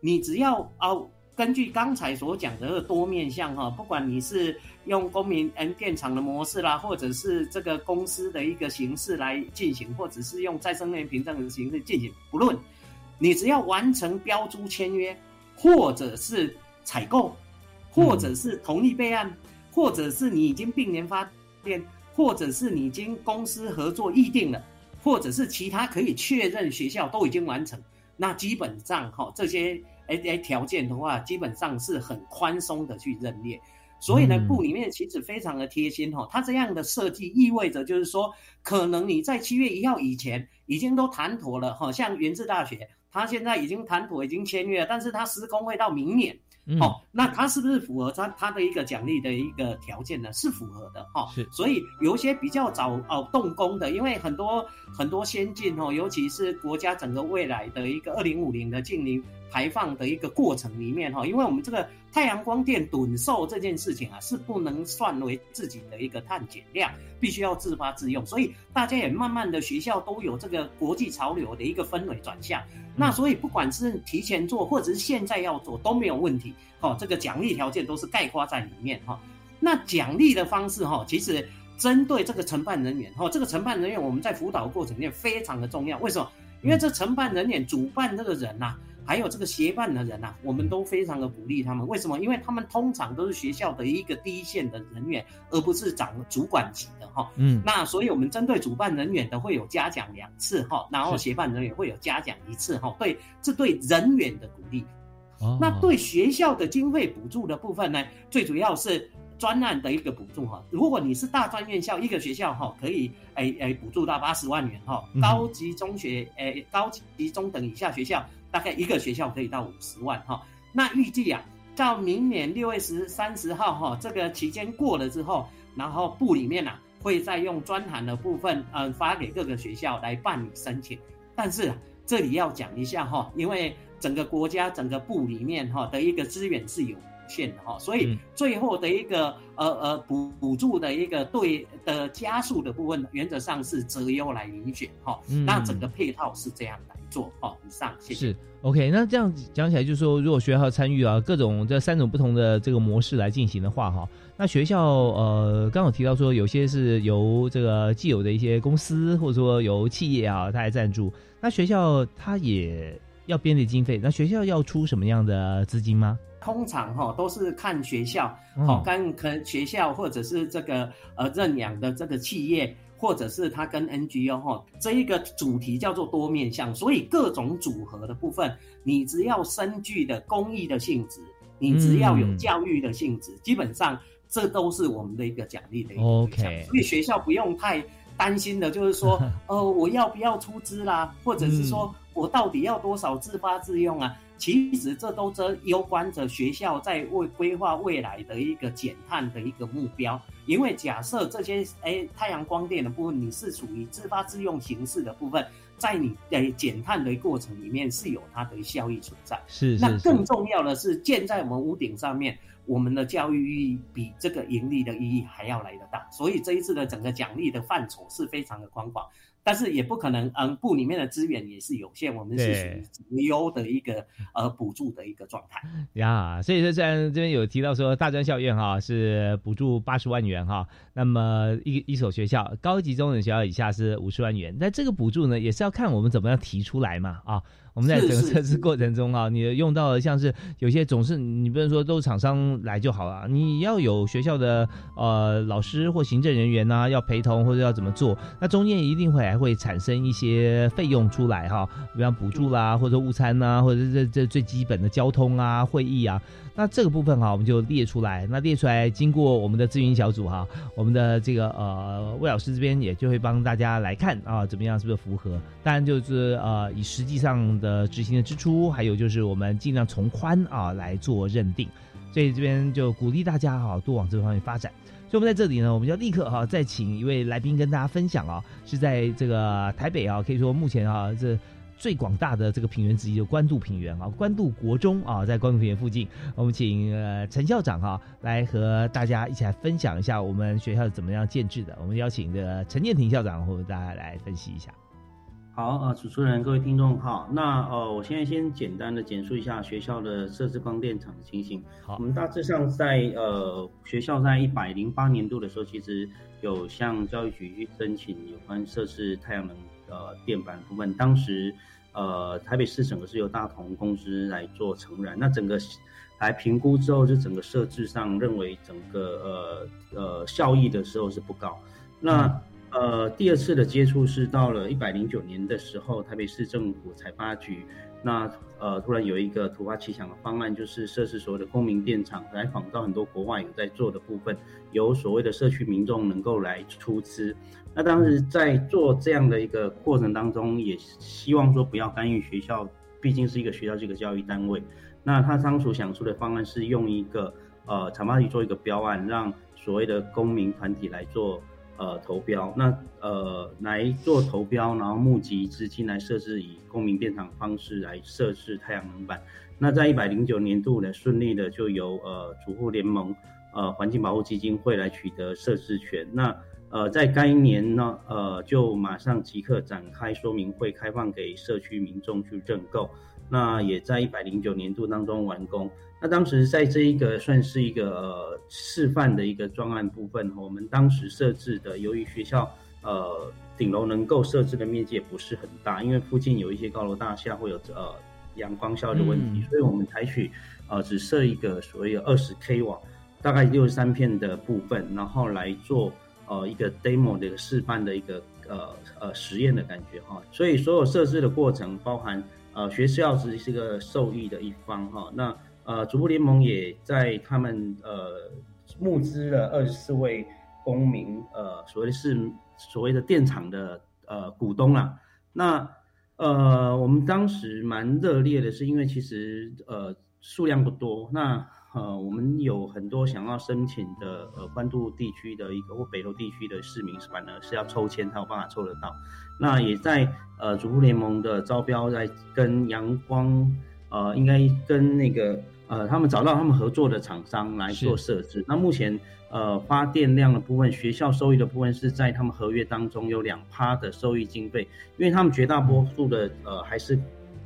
你只要啊。根据刚才所讲的多面向哈，不管你是用公民 N 电厂的模式啦，或者是这个公司的一个形式来进行，或者是用再生能源凭证的形式进行，不论你只要完成标租签约，或者是采购，或者是同意备案，或者是你已经并联发电，或者是你已经公司合作议定了，或者是其他可以确认学校都已经完成，那基本上哈这些。哎哎，条件的话，基本上是很宽松的去认列，所以呢，部里面其实非常的贴心哈。它这样的设计意味着就是说，可能你在七月一号以前已经都谈妥了哈。像原治大学，它现在已经谈妥，已经签约，但是它施工会到明年。哦，那它是不是符合它它的一个奖励的一个条件呢？是符合的哈。是，所以有一些比较早哦动工的，因为很多很多先进哦，尤其是国家整个未来的一个二零五零的净零排放的一个过程里面哈，因为我们这个太阳光电趸售这件事情啊，是不能算为自己的一个碳减量，必须要自发自用，所以大家也慢慢的学校都有这个国际潮流的一个氛围转向。那所以不管是提前做或者是现在要做都没有问题，哈，这个奖励条件都是概括在里面哈。那奖励的方式哈，其实针对这个承办人员哈，这个承办人员我们在辅导过程里面非常的重要，为什么？因为这承办人员主办这个人呐。还有这个协办的人呐，我们都非常的鼓励他们。为什么？因为他们通常都是学校的一个第一线的人员，而不是长主管级的哈。嗯，那所以我们针对主办人员的会有嘉奖两次哈，然后协办人员会有嘉奖一次哈。对，这对人员的鼓励。哦，那对学校的经费补助的部分呢，最主要是。专案的一个补助哈，如果你是大专院校，一个学校哈可以诶诶补助到八十万元哈，高级中学诶高级中等以下学校大概一个学校可以到五十万哈。那预计啊，到明年六月十三十号哈，这个期间过了之后，然后部里面啊会再用专函的部分嗯发给各个学校来办理申请。但是这里要讲一下哈，因为整个国家整个部里面哈的一个资源是有。线的哈，所以最后的一个呃呃补补助的一个对的加速的部分，原则上是择优来遴选哈。那整个配套是这样来做哈。以上谢谢。是 OK，那这样讲起来，就是说，如果学校参与啊，各种这三种不同的这个模式来进行的话哈，那学校呃，刚好提到说，有些是由这个既有的一些公司或者说由企业啊，他来赞助，那学校他也要编列经费，那学校要出什么样的资金吗？通常哈都是看学校，好跟可学校或者是这个呃认养的这个企业，或者是他跟 NGO 哈这一个主题叫做多面向，所以各种组合的部分，你只要深具的公益的性质，你只要有教育的性质，基本上这都是我们的一个奖励的一个 OK，，所以学校不用太担心的，就是说 呃我要不要出资啦，或者是说我到底要多少自发自用啊？其实这都这攸关着学校在为规划未来的一个减碳的一个目标。因为假设这些哎太阳光电的部分，你是属于自发自用形式的部分，在你的减碳的过程里面是有它的效益存在。是，那更重要的是建在我们屋顶上面，我们的教育意义比这个盈利的意义还要来得大。所以这一次的整个奖励的范畴是非常的宽广。但是也不可能，嗯，部里面的资源也是有限，我们是属于无优的一个呃补助的一个状态呀。所以说，虽然这边有提到说大专校院哈是补助八十万元哈，那么一一所学校高级中等学校以下是五十万元，那这个补助呢也是要看我们怎么样提出来嘛啊。我们在整个测试过程中啊，你用到的像是有些总是你不能说都是厂商来就好了，你要有学校的呃老师或行政人员呐要陪同或者要怎么做，那中间一定会还会产生一些费用出来哈，比方补助啦，或者午餐呐，或者这这最基本的交通啊、会议啊。那这个部分哈，我们就列出来。那列出来，经过我们的咨询小组哈，我们的这个呃魏老师这边也就会帮大家来看啊，怎么样是不是符合？当然就是呃以实际上的执行的支出，还有就是我们尽量从宽啊来做认定。所以这边就鼓励大家哈，多往这方面发展。所以我们在这里呢，我们就立刻哈再请一位来宾跟大家分享啊，是在这个台北啊，可以说目前啊这。最广大的这个平原之一，就关渡平原啊，关渡国中啊，在关渡平原附近，我们请呃陈校长哈来和大家一起来分享一下我们学校是怎么样建制的。我们邀请的陈建庭校长和大家来分析一下。好，呃，主持人、各位听众好。那呃，我现在先简单的简述一下学校的设置光电厂的情形。好，我们大致上在呃学校在一百零八年度的时候，其实有向教育局去申请有关设置太阳能呃电板部分。当时呃台北市整个是由大同公司来做承揽，那整个来评估之后，就整个设置上认为整个呃呃效益的时候是不高。那呃，第二次的接触是到了一百零九年的时候，台北市政府采发局，那呃突然有一个突发奇想的方案，就是设置所谓的公民电厂，来仿照很多国外有在做的部分，由所谓的社区民众能够来出资。那当时在做这样的一个过程当中，也希望说不要干预学校，毕竟是一个学校这个教育单位。那他当初想出的方案是用一个呃采发局做一个标案，让所谓的公民团体来做。呃，投标那呃来做投标，然后募集资金来设置以公民电厂方式来设置太阳能板。那在一百零九年度呢，顺利的就由呃主户联盟呃环境保护基金会来取得设置权。那呃在该年呢，呃就马上即刻展开说明会，开放给社区民众去认购。那也在一百零九年度当中完工。那当时在这一个算是一个呃示范的一个专案部分，我们当时设置的，由于学校呃顶楼能够设置的面积也不是很大，因为附近有一些高楼大厦会有呃阳光效的问题，所以我们采取呃只设一个所谓的二十 k 瓦，大概六十三片的部分，然后来做呃一个 demo 的一个示范的一个呃呃实验的感觉哈。所以所有设置的过程，包含呃学校是是个受益的一方哈，那。呃，主播联盟也在他们呃募资了二十四位公民，呃，所谓是所谓的电厂的呃股东啦。那呃，我们当时蛮热烈的，是因为其实呃数量不多。那呃，我们有很多想要申请的呃关渡地区的一个或北投地区的市民，反而是要抽签才有办法抽得到。那也在呃主妇联盟的招标，在跟阳光呃，应该跟那个。呃，他们找到他们合作的厂商来做设置。那目前，呃，发电量的部分，学校收益的部分是在他们合约当中有两趴的收益经费，因为他们绝大多数的呃还是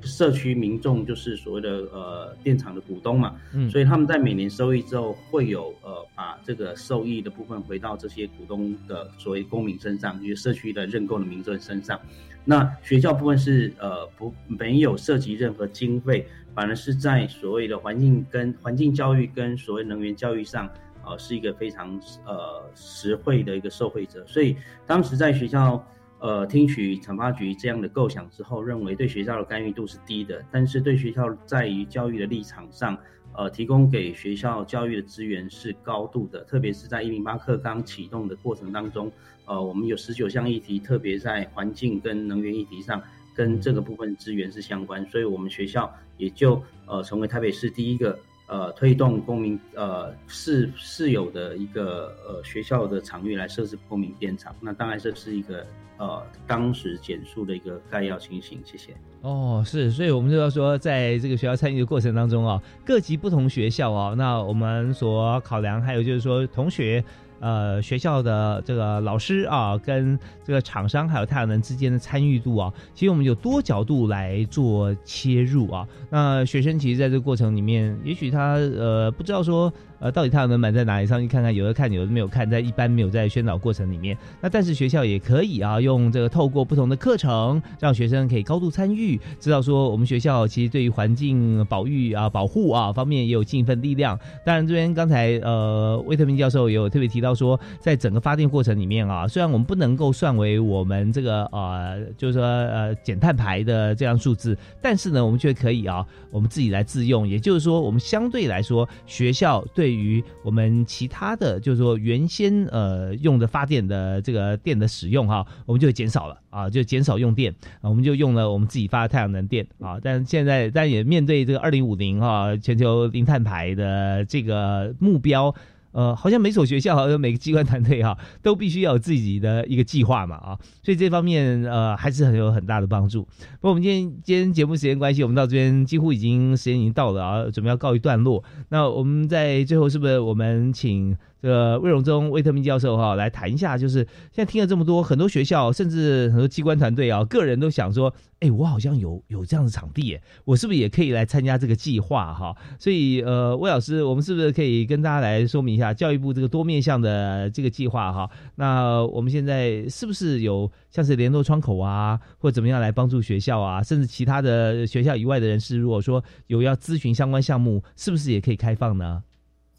社区民众，就是所谓的呃电厂的股东嘛，嗯，所以他们在每年收益之后会有呃把这个受益的部分回到这些股东的所谓公民身上，就是社区的认购的民众身上。那学校部分是呃不没有涉及任何经费。反而是在所谓的环境跟环境教育跟所谓能源教育上，呃，是一个非常呃实惠的一个受惠者。所以当时在学校呃听取惩罚局这样的构想之后，认为对学校的干预度是低的，但是对学校在于教育的立场上，呃，提供给学校教育的资源是高度的。特别是在一零八课纲启动的过程当中，呃，我们有十九项议题，特别在环境跟能源议题上。跟这个部分资源是相关，所以我们学校也就呃成为台北市第一个呃推动公民呃市市有的一个呃学校的场域来设置公民电厂。那当然这是一个呃当时简述的一个概要情形。谢谢。哦，是，所以我们就要说，在这个学校参与的过程当中啊，各级不同学校啊，那我们所考量还有就是说同学。呃，学校的这个老师啊，跟这个厂商还有太阳能之间的参与度啊，其实我们有多角度来做切入啊。那学生其实在这个过程里面，也许他呃不知道说。呃，到底太阳能板在哪里？上去看看，有的看，有的没有看，在一般没有在宣导过程里面。那但是学校也可以啊，用这个透过不同的课程，让学生可以高度参与，知道说我们学校其实对于环境保育啊、保护啊方面也有尽一份力量。当然，这边刚才呃，魏特明教授也有特别提到说，在整个发电过程里面啊，虽然我们不能够算为我们这个呃，就是说呃减碳排的这样数字，但是呢，我们却可以啊，我们自己来自用。也就是说，我们相对来说，学校对对于我们其他的，就是说原先呃用的发电的这个电的使用哈，我们就减少了啊，就减少用电，我们就用了我们自己发的太阳能电啊。但现在，但也面对这个二零五零哈全球零碳排的这个目标。呃，好像每所学校，好像每个机关团队哈，都必须要有自己的一个计划嘛啊，所以这方面呃还是很有很大的帮助。不过我们今天今天节目时间关系，我们到这边几乎已经时间已经到了啊，准备要告一段落。那我们在最后是不是我们请这个魏荣忠魏特明教授哈来谈一下，就是现在听了这么多，很多学校甚至很多机关团队啊，个人都想说，哎，我好像有有这样的场地耶，我是不是也可以来参加这个计划哈？所以呃，魏老师，我们是不是可以跟大家来说明一下教育部这个多面向的这个计划哈？那我们现在是不是有像是联络窗口啊，或怎么样来帮助学校啊，甚至其他的学校以外的人士，如果说有要咨询相关项目，是不是也可以开放呢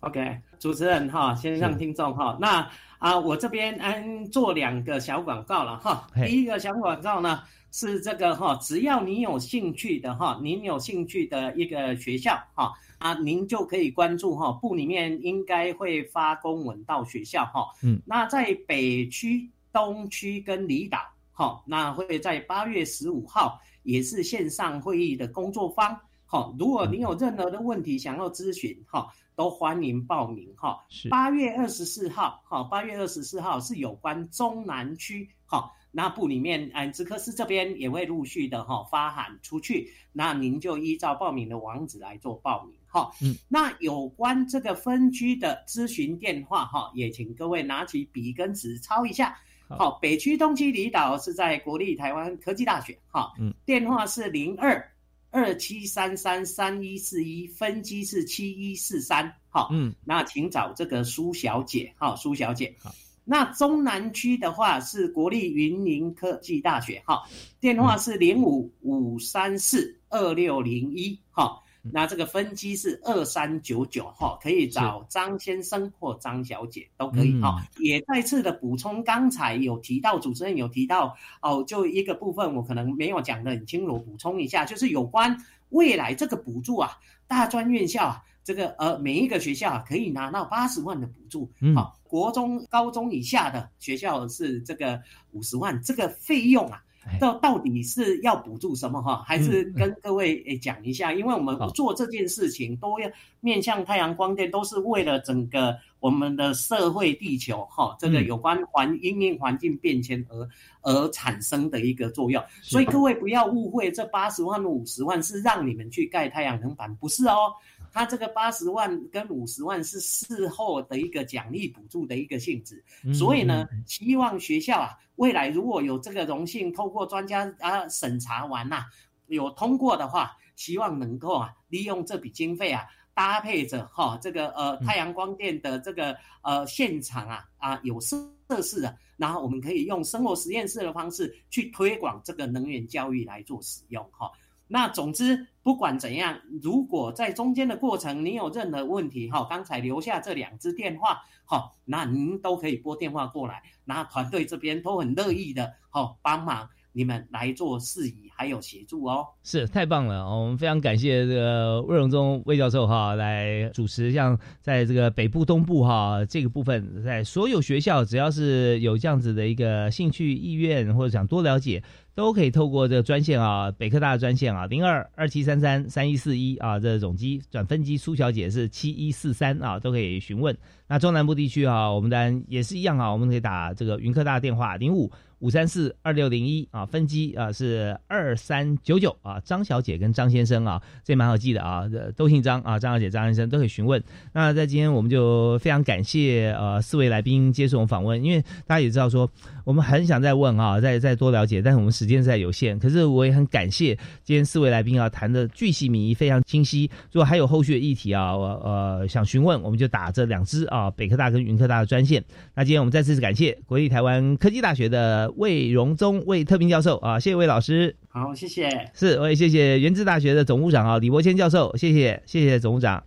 ？OK，主持人哈，线上听众哈，那啊，我这边嗯做两个小广告了哈。第一个小广告呢是这个哈，只要你有兴趣的哈，您有兴趣的一个学校哈啊，您就可以关注哈，部里面应该会发公文到学校哈。嗯，那在北区、东区跟离岛哈，那会在八月十五号也是线上会议的工作方哈。如果您有任何的问题想要咨询哈。都欢迎报名哈，八月二十四号哈，八月二十四号是有关中南区哈，那部里面嗯，职科司这边也会陆续的哈发函出去，那您就依照报名的网址来做报名哈。嗯，那有关这个分区的咨询电话哈，也请各位拿起笔跟纸抄一下。好，北区、东区、离岛是在国立台湾科技大学哈，嗯，电话是零二。二七三三三一四一分机是七一四三，好，嗯，那请找这个苏小姐，好，苏小姐，好，那中南区的话是国立云林科技大学，哈，电话是零五五三四二六零一，哈。那这个分机是二三九九哈，可以找张先生或张小姐都可以哈。也再次的补充，刚才有提到主持人有提到哦，就一个部分我可能没有讲的很清楚，补充一下，就是有关未来这个补助啊，大专院校啊，这个呃每一个学校啊可以拿到八十万的补助，好，国中、高中以下的学校是这个五十万，这个费用啊。到到底是要补助什么哈？还是跟各位诶讲一下，因为我们做这件事情都要面向太阳光电，都是为了整个我们的社会地球哈，这个有关环因应环境变迁而而产生的一个作用。所以各位不要误会，这八十万五十万是让你们去盖太阳能板，不是哦。他这个八十万跟五十万是事后的一个奖励补助的一个性质，所以呢，希望学校啊，未来如果有这个荣幸，透过专家啊审查完呐，有通过的话，希望能够啊，利用这笔经费啊，搭配着哈这个呃太阳光电的这个呃现场啊啊有设设施的，然后我们可以用生活实验室的方式去推广这个能源教育来做使用哈。那总之，不管怎样，如果在中间的过程你有任何问题，哈，刚才留下这两支电话，哈，那您都可以拨电话过来，那团队这边都很乐意的，哈，帮忙。你们来做事宜，还有协助哦，是太棒了！我们非常感谢这个魏荣忠魏教授哈来主持，像在这个北部、东部哈这个部分，在所有学校只要是有这样子的一个兴趣意愿或者想多了解，都可以透过这个专线啊，北科大的专线啊，零二二七三三三一四一啊，这总机转分机苏小姐是七一四三啊，都可以询问。那中南部地区啊，我们当然也是一样啊，我们可以打这个云科大电话零五。五三四二六零一啊，分机啊是二三九九啊，张小姐跟张先生啊，这蛮好记的啊，都姓张啊，张小姐、张先生都可以询问。那在今天我们就非常感谢呃四位来宾接受我们访问，因为大家也知道说我们很想再问啊，再再多了解，但是我们时间实在有限。可是我也很感谢今天四位来宾啊，谈的巨细靡遗，非常清晰。如果还有后续的议题啊，呃想询问，我们就打这两支啊，北科大跟云科大的专线。那今天我们再次感谢国立台湾科技大学的。魏荣宗魏特聘教授啊，谢谢魏老师。好，谢谢。是，我也谢谢原治大学的总务长啊，李伯谦教授，谢谢，谢谢总务长。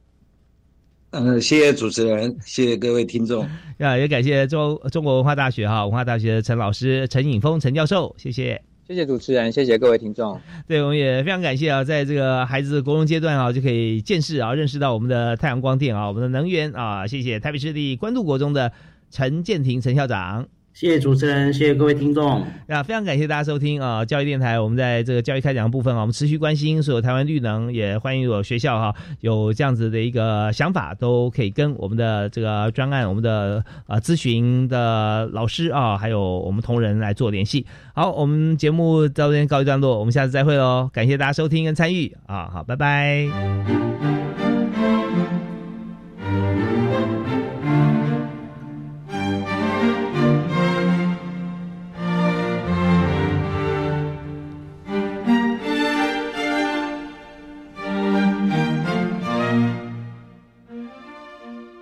嗯，谢谢主持人，谢谢各位听众。啊，也感谢中中国文化大学哈文化大学的陈老师陈颖峰陈教授，谢谢。谢谢主持人，谢谢各位听众。对，我们也非常感谢啊，在这个孩子国中阶段啊，就可以见识啊，认识到我们的太阳光电啊，我们的能源啊。谢谢台北市立关渡国中的陈建庭陈校长。谢谢主持人，谢谢各位听众。啊，非常感谢大家收听啊！教育电台，我们在这个教育开讲的部分啊，我们持续关心所有台湾绿能，也欢迎有学校哈有这样子的一个想法，都可以跟我们的这个专案、我们的啊咨询的老师啊，还有我们同仁来做联系。好，我们节目到这边告一段落，我们下次再会喽！感谢大家收听跟参与啊，好，拜拜。